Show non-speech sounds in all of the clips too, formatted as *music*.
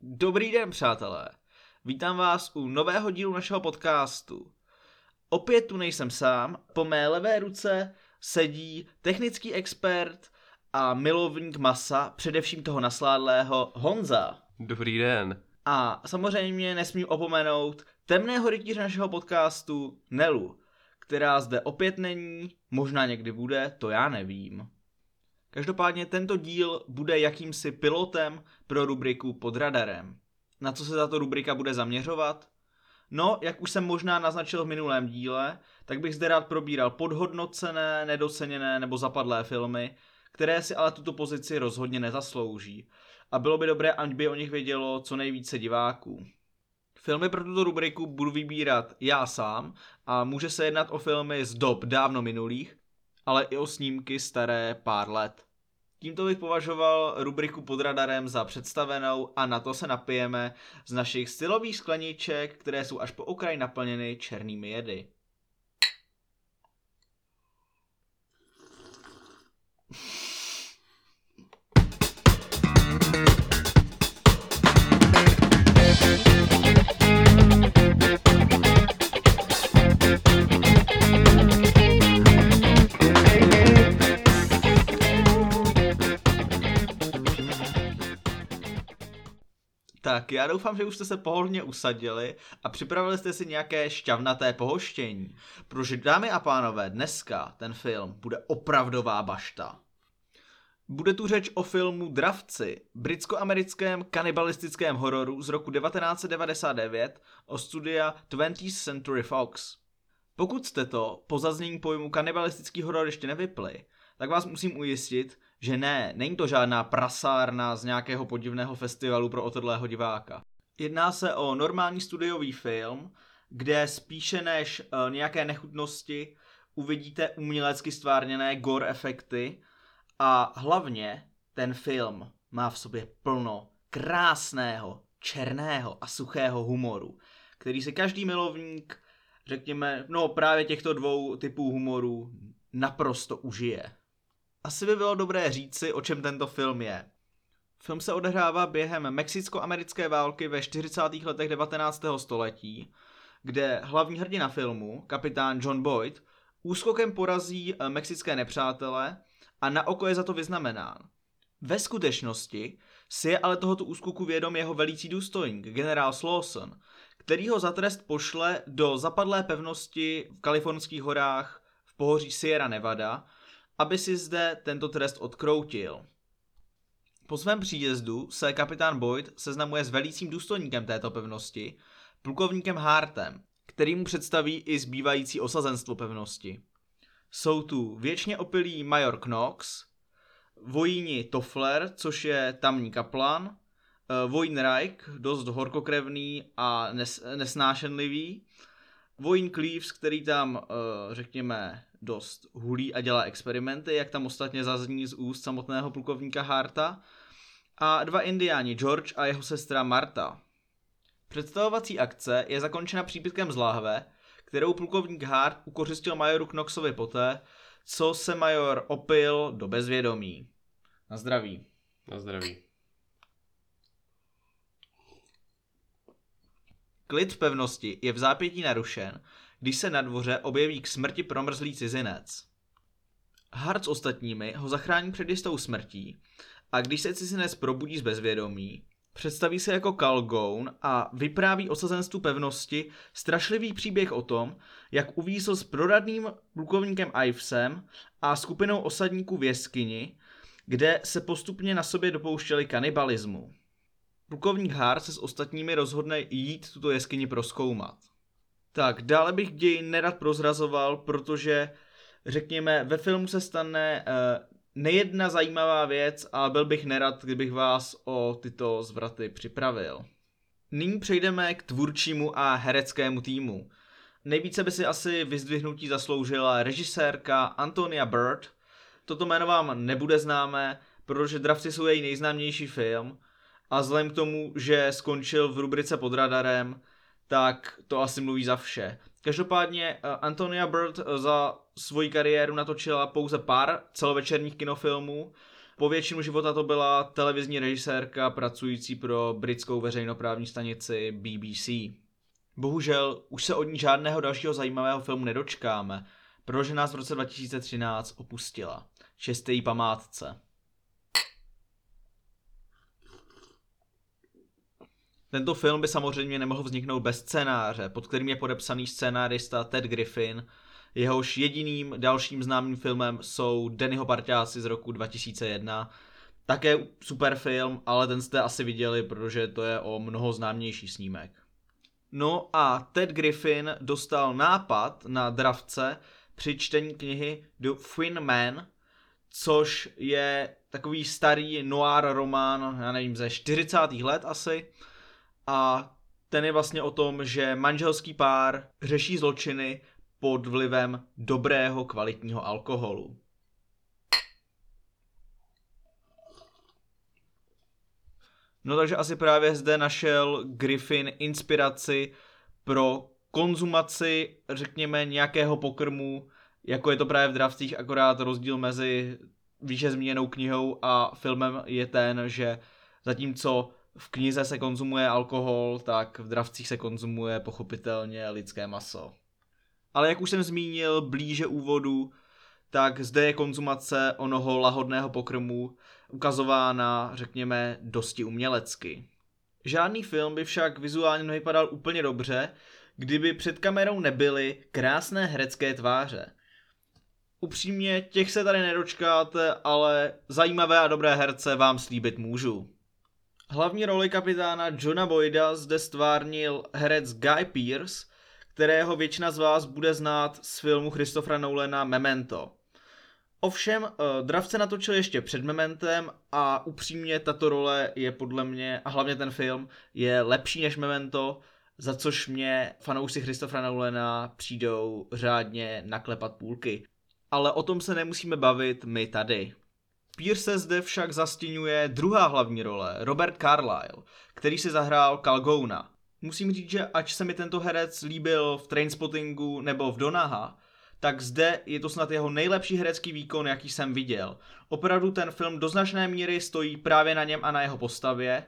Dobrý den, přátelé. Vítám vás u nového dílu našeho podcastu. Opět tu nejsem sám, po mé levé ruce sedí technický expert a milovník masa, především toho nasládlého Honza. Dobrý den. A samozřejmě nesmím opomenout temného rytíře našeho podcastu Nelu, která zde opět není, možná někdy bude, to já nevím. Každopádně tento díl bude jakýmsi pilotem pro rubriku Pod radarem. Na co se tato rubrika bude zaměřovat? No, jak už jsem možná naznačil v minulém díle, tak bych zde rád probíral podhodnocené, nedoceněné nebo zapadlé filmy, které si ale tuto pozici rozhodně nezaslouží. A bylo by dobré, ať by o nich vědělo co nejvíce diváků. Filmy pro tuto rubriku budu vybírat já sám a může se jednat o filmy z dob dávno minulých, ale i o snímky staré pár let. Tímto bych považoval rubriku pod radarem za představenou a na to se napijeme z našich stylových skleniček, které jsou až po okraj naplněny černými jedy. Tak já doufám, že už jste se pohodlně usadili a připravili jste si nějaké šťavnaté pohoštění. Protože dámy a pánové, dneska ten film bude opravdová bašta. Bude tu řeč o filmu Dravci, britsko-americkém kanibalistickém hororu z roku 1999 o studia 20th Century Fox. Pokud jste to po zaznění pojmu kanibalistický horor ještě nevypli, tak vás musím ujistit, že ne, není to žádná prasárna z nějakého podivného festivalu pro otodlého diváka. Jedná se o normální studiový film, kde spíše než uh, nějaké nechutnosti uvidíte umělecky stvárněné gore efekty a hlavně ten film má v sobě plno krásného, černého a suchého humoru, který si každý milovník, řekněme, no právě těchto dvou typů humoru naprosto užije. Asi by bylo dobré říci, o čem tento film je. Film se odehrává během mexicko-americké války ve 40. letech 19. století, kde hlavní hrdina filmu, kapitán John Boyd, úskokem porazí eh, mexické nepřátele a na oko je za to vyznamenán. Ve skutečnosti si je ale tohoto úskoku vědom jeho velící důstojník, generál Slawson, který ho za trest pošle do zapadlé pevnosti v kalifornských horách v pohoří Sierra Nevada, aby si zde tento trest odkroutil. Po svém příjezdu se kapitán Boyd seznamuje s velícím důstojníkem této pevnosti, plukovníkem Hartem, který mu představí i zbývající osazenstvo pevnosti. Jsou tu věčně opilý major Knox, vojíni Toffler, což je tamní kaplan, eh, vojín Reich, dost horkokrevný a nes- nesnášenlivý, vojín Cleaves, který tam, eh, řekněme, dost hulí a dělá experimenty, jak tam ostatně zazní z úst samotného plukovníka Harta, a dva indiáni, George a jeho sestra Marta. Představovací akce je zakončena přípitkem z láhve, kterou plukovník Hart ukořistil majoru Knoxovi poté, co se major opil do bezvědomí. Na zdraví. Na zdraví. Klid v pevnosti je v zápětí narušen, když se na dvoře objeví k smrti promrzlý cizinec. Hart s ostatními ho zachrání před jistou smrtí a když se cizinec probudí z bezvědomí, představí se jako Calgoun a vypráví osazenstvu pevnosti strašlivý příběh o tom, jak uvízl s proradným plukovníkem Ivesem a skupinou osadníků v jeskyni, kde se postupně na sobě dopouštěli kanibalismu. Plukovník Hart se s ostatními rozhodne jít tuto jeskyni proskoumat. Tak, dále bych děj nerad prozrazoval, protože řekněme, ve filmu se stane uh, nejedna zajímavá věc a byl bych nerad, kdybych vás o tyto zvraty připravil. Nyní přejdeme k tvůrčímu a hereckému týmu. Nejvíce by si asi vyzdvihnutí zasloužila režisérka Antonia Bird. Toto jméno vám nebude známé, protože Dravci jsou její nejznámější film a vzhledem k tomu, že skončil v rubrice pod radarem, tak to asi mluví za vše. Každopádně eh, Antonia Bird eh, za svoji kariéru natočila pouze pár celovečerních kinofilmů, Po většinu života to byla televizní režisérka pracující pro britskou veřejnoprávní stanici BBC. Bohužel už se od ní žádného dalšího zajímavého filmu nedočkáme, protože nás v roce 2013 opustila. Čestý památce. Tento film by samozřejmě nemohl vzniknout bez scénáře, pod kterým je podepsaný scénárista Ted Griffin, jehož jediným dalším známým filmem jsou Dannyho parťáci z roku 2001. Také super film, ale ten jste asi viděli, protože to je o mnoho známější snímek. No a Ted Griffin dostal nápad na dravce při čtení knihy The Thin Man, což je takový starý noir román, já nevím, ze 40. let asi. A ten je vlastně o tom, že manželský pár řeší zločiny pod vlivem dobrého kvalitního alkoholu. No takže asi právě zde našel Griffin inspiraci pro konzumaci, řekněme, nějakého pokrmu, jako je to právě v dravcích, akorát rozdíl mezi výše zmíněnou knihou a filmem je ten, že zatímco v knize se konzumuje alkohol, tak v dravcích se konzumuje pochopitelně lidské maso. Ale jak už jsem zmínil blíže úvodu, tak zde je konzumace onoho lahodného pokrmu ukazována, řekněme, dosti umělecky. Žádný film by však vizuálně nevypadal úplně dobře, kdyby před kamerou nebyly krásné herecké tváře. Upřímně, těch se tady nedočkáte, ale zajímavé a dobré herce vám slíbit můžu. Hlavní roli kapitána Johna Boyda zde stvárnil herec Guy Pearce, kterého většina z vás bude znát z filmu Christophera Nolana Memento. Ovšem, eh, Dravce natočil ještě před Mementem a upřímně tato role je podle mě, a hlavně ten film, je lepší než Memento, za což mě fanoušci Christophera Nolana přijdou řádně naklepat půlky. Ale o tom se nemusíme bavit my tady. Pierce zde však zastínuje druhá hlavní role, Robert Carlyle, který si zahrál Calgona. Musím říct, že ač se mi tento herec líbil v Trainspottingu nebo v Donaha, tak zde je to snad jeho nejlepší herecký výkon, jaký jsem viděl. Opravdu ten film do značné míry stojí právě na něm a na jeho postavě.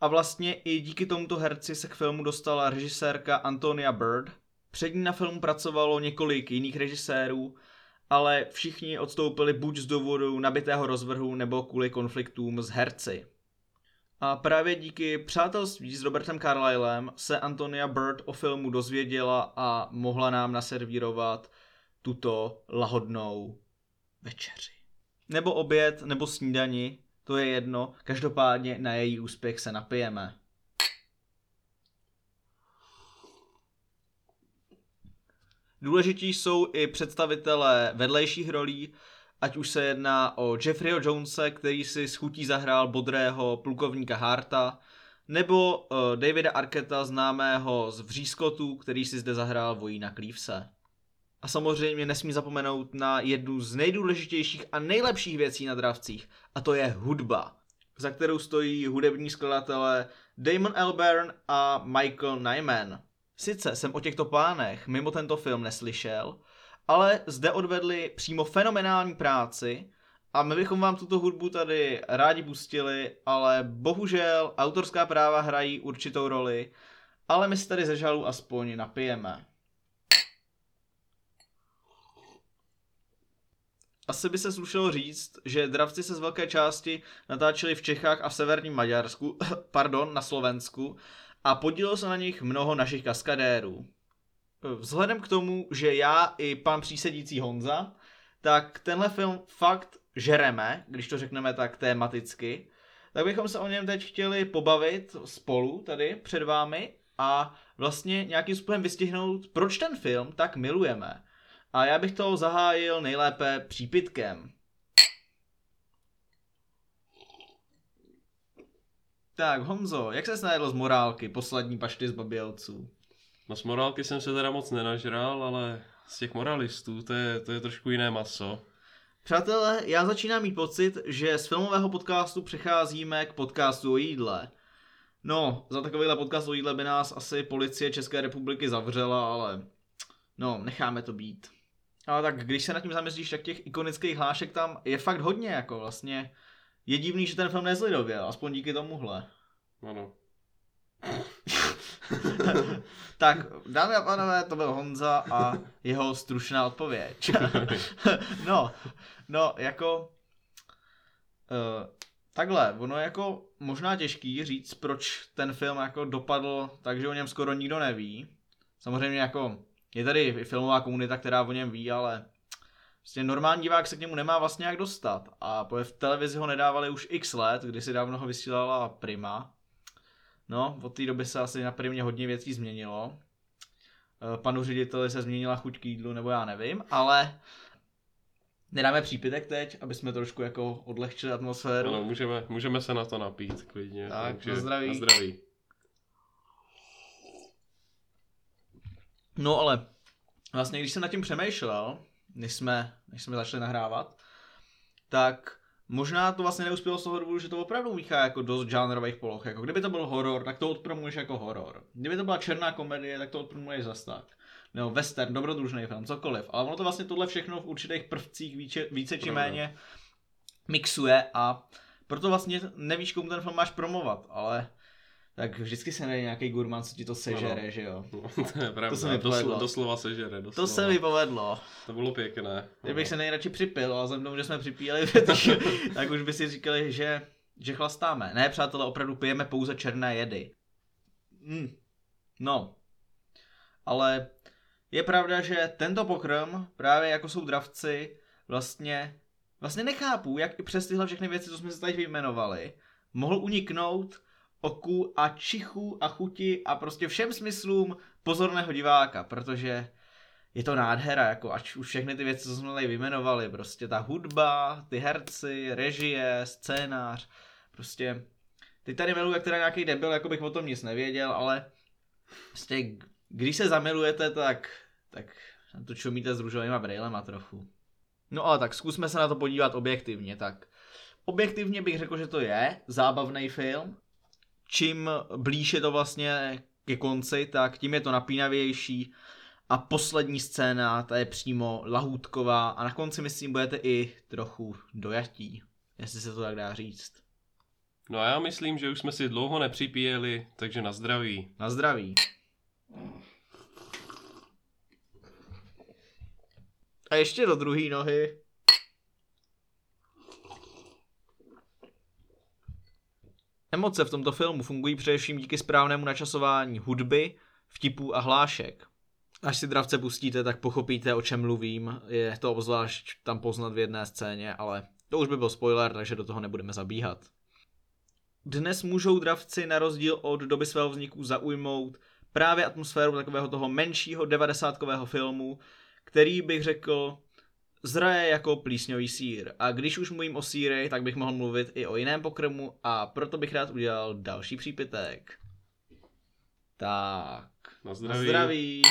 A vlastně i díky tomuto herci se k filmu dostala režisérka Antonia Bird. Před ní na filmu pracovalo několik jiných režisérů, ale všichni odstoupili buď z důvodu nabitého rozvrhu nebo kvůli konfliktům s herci. A právě díky přátelství s Robertem Carlylem se Antonia Bird o filmu dozvěděla a mohla nám naservírovat tuto lahodnou večeři. Nebo oběd, nebo snídani, to je jedno, každopádně na její úspěch se napijeme. Důležití jsou i představitelé vedlejších rolí, ať už se jedná o Jeffreyho Jonese, který si schutí zahrál bodrého plukovníka Harta, nebo uh, Davida Arketa, známého z Vřískotu, který si zde zahrál vojína Cleavese. A samozřejmě nesmí zapomenout na jednu z nejdůležitějších a nejlepších věcí na dravcích, a to je hudba, za kterou stojí hudební skladatelé Damon Albarn a Michael Nyman. Sice jsem o těchto pánech mimo tento film neslyšel, ale zde odvedli přímo fenomenální práci a my bychom vám tuto hudbu tady rádi pustili, ale bohužel autorská práva hrají určitou roli, ale my si tady ze žalu aspoň napijeme. Asi by se slušelo říct, že dravci se z velké části natáčeli v Čechách a v severním Maďarsku, *coughs* pardon, na Slovensku, a podílelo se na nich mnoho našich kaskadérů. Vzhledem k tomu, že já i pan přísedící Honza, tak tenhle film fakt žereme, když to řekneme tak tematicky, tak bychom se o něm teď chtěli pobavit spolu tady před vámi a vlastně nějakým způsobem vystihnout, proč ten film tak milujeme. A já bych to zahájil nejlépe přípitkem. Tak, Honzo, jak se snajedl z morálky, poslední pašty z babělců? No z morálky jsem se teda moc nenažral, ale z těch moralistů to je, to je trošku jiné maso. Přátelé, já začínám mít pocit, že z filmového podcastu přecházíme k podcastu o jídle. No, za takovýhle podcast o jídle by nás asi policie České republiky zavřela, ale no, necháme to být. Ale tak když se nad tím zamyslíš, tak těch ikonických hlášek tam je fakt hodně, jako vlastně Je divný, že ten film nezlidověl, aspoň díky tomuhle. Ano. *laughs* tak, dámy a pánové, to byl Honza a jeho stručná odpověď. *laughs* no, no, jako... Uh, takhle, ono je jako možná těžký říct, proč ten film jako dopadl tak, že o něm skoro nikdo neví. Samozřejmě jako je tady i filmová komunita, která o něm ví, ale Prostě normální divák se k němu nemá vlastně jak dostat. A v televizi ho nedávali už x let, kdy si dávno ho vysílala Prima. No, od té doby se asi na Primě hodně věcí změnilo. Eh, panu řediteli se změnila chuť k jídlu, nebo já nevím, ale nedáme přípitek teď, aby jsme trošku jako odlehčili atmosféru. Ano, můžeme, můžeme se na to napít klidně. Tak, takže na zdraví. Na zdraví. No ale vlastně, když jsem nad tím přemýšlel, než jsme, než jsme začali nahrávat, tak možná to vlastně neuspělo z toho důvodu, že to opravdu míchá jako dost žánrových poloh. Jako kdyby to byl horor, tak to odpromuješ jako horor. Kdyby to byla černá komedie, tak to odpromuješ zas tak. Nebo western, dobrodružný film, cokoliv. Ale ono to vlastně tohle všechno v určitých prvcích více, více či méně mixuje a proto vlastně nevíš, komu ten film máš promovat, ale tak vždycky se najde nějaký gurman, co ti to sežere, no, že jo? *laughs* No, to je pravda, to se mi povedlo. doslova sežere. Doslova. To se mi povedlo. To bylo pěkné. Kdybych se nejradši připil, ale vzhledem tomu, že jsme připíjeli, *laughs* tak už by si říkali, že, že chlastáme. Ne, přátelé, opravdu pijeme pouze černé jedy. Mm. No. Ale je pravda, že tento pokrm, právě jako jsou dravci, vlastně, vlastně nechápu, jak i přes tyhle všechny věci, co jsme se tady vyjmenovali, mohl uniknout oku a čichu a chuti a prostě všem smyslům pozorného diváka, protože je to nádhera, jako ať už všechny ty věci, co jsme tady vyjmenovali, prostě ta hudba, ty herci, režie, scénář, prostě ty tady miluji, jak teda nějaký debil, jako bych o tom nic nevěděl, ale prostě když se zamilujete, tak, tak to čumíte s růžovýma brýlema trochu. No ale tak zkusme se na to podívat objektivně, tak objektivně bych řekl, že to je zábavný film, čím blíž je to vlastně ke konci, tak tím je to napínavější. A poslední scéna, ta je přímo lahůdková a na konci myslím budete i trochu dojatí, jestli se to tak dá říct. No a já myslím, že už jsme si dlouho nepřipíjeli, takže na zdraví. Na zdraví. A ještě do druhé nohy. Emoce v tomto filmu fungují především díky správnému načasování hudby, vtipů a hlášek. Až si dravce pustíte, tak pochopíte, o čem mluvím. Je to obzvlášť tam poznat v jedné scéně, ale to už by byl spoiler, takže do toho nebudeme zabíhat. Dnes můžou dravci na rozdíl od doby svého vzniku zaujmout právě atmosféru takového toho menšího devadesátkového filmu, který bych řekl zraje jako plísňový sír. A když už mluvím o síry, tak bych mohl mluvit i o jiném pokrmu a proto bych rád udělal další přípitek. Tak. Na zdraví. Na zdraví.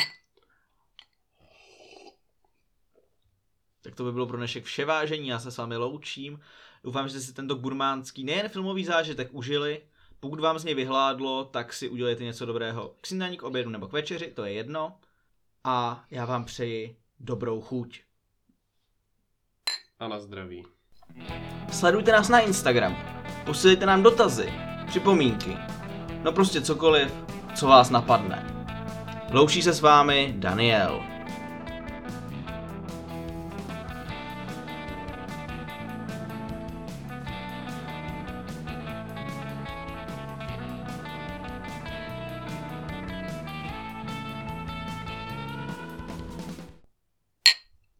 Tak to by bylo pro dnešek vše vážení, já se s vámi loučím. Doufám, že jste si tento gurmánský nejen filmový zážitek užili. Pokud vám z něj vyhládlo, tak si udělejte něco dobrého k snídaní, k obědu nebo k večeři, to je jedno. A já vám přeji dobrou chuť a na zdraví. Sledujte nás na Instagram, posílejte nám dotazy, připomínky, no prostě cokoliv, co vás napadne. Loučí se s vámi Daniel.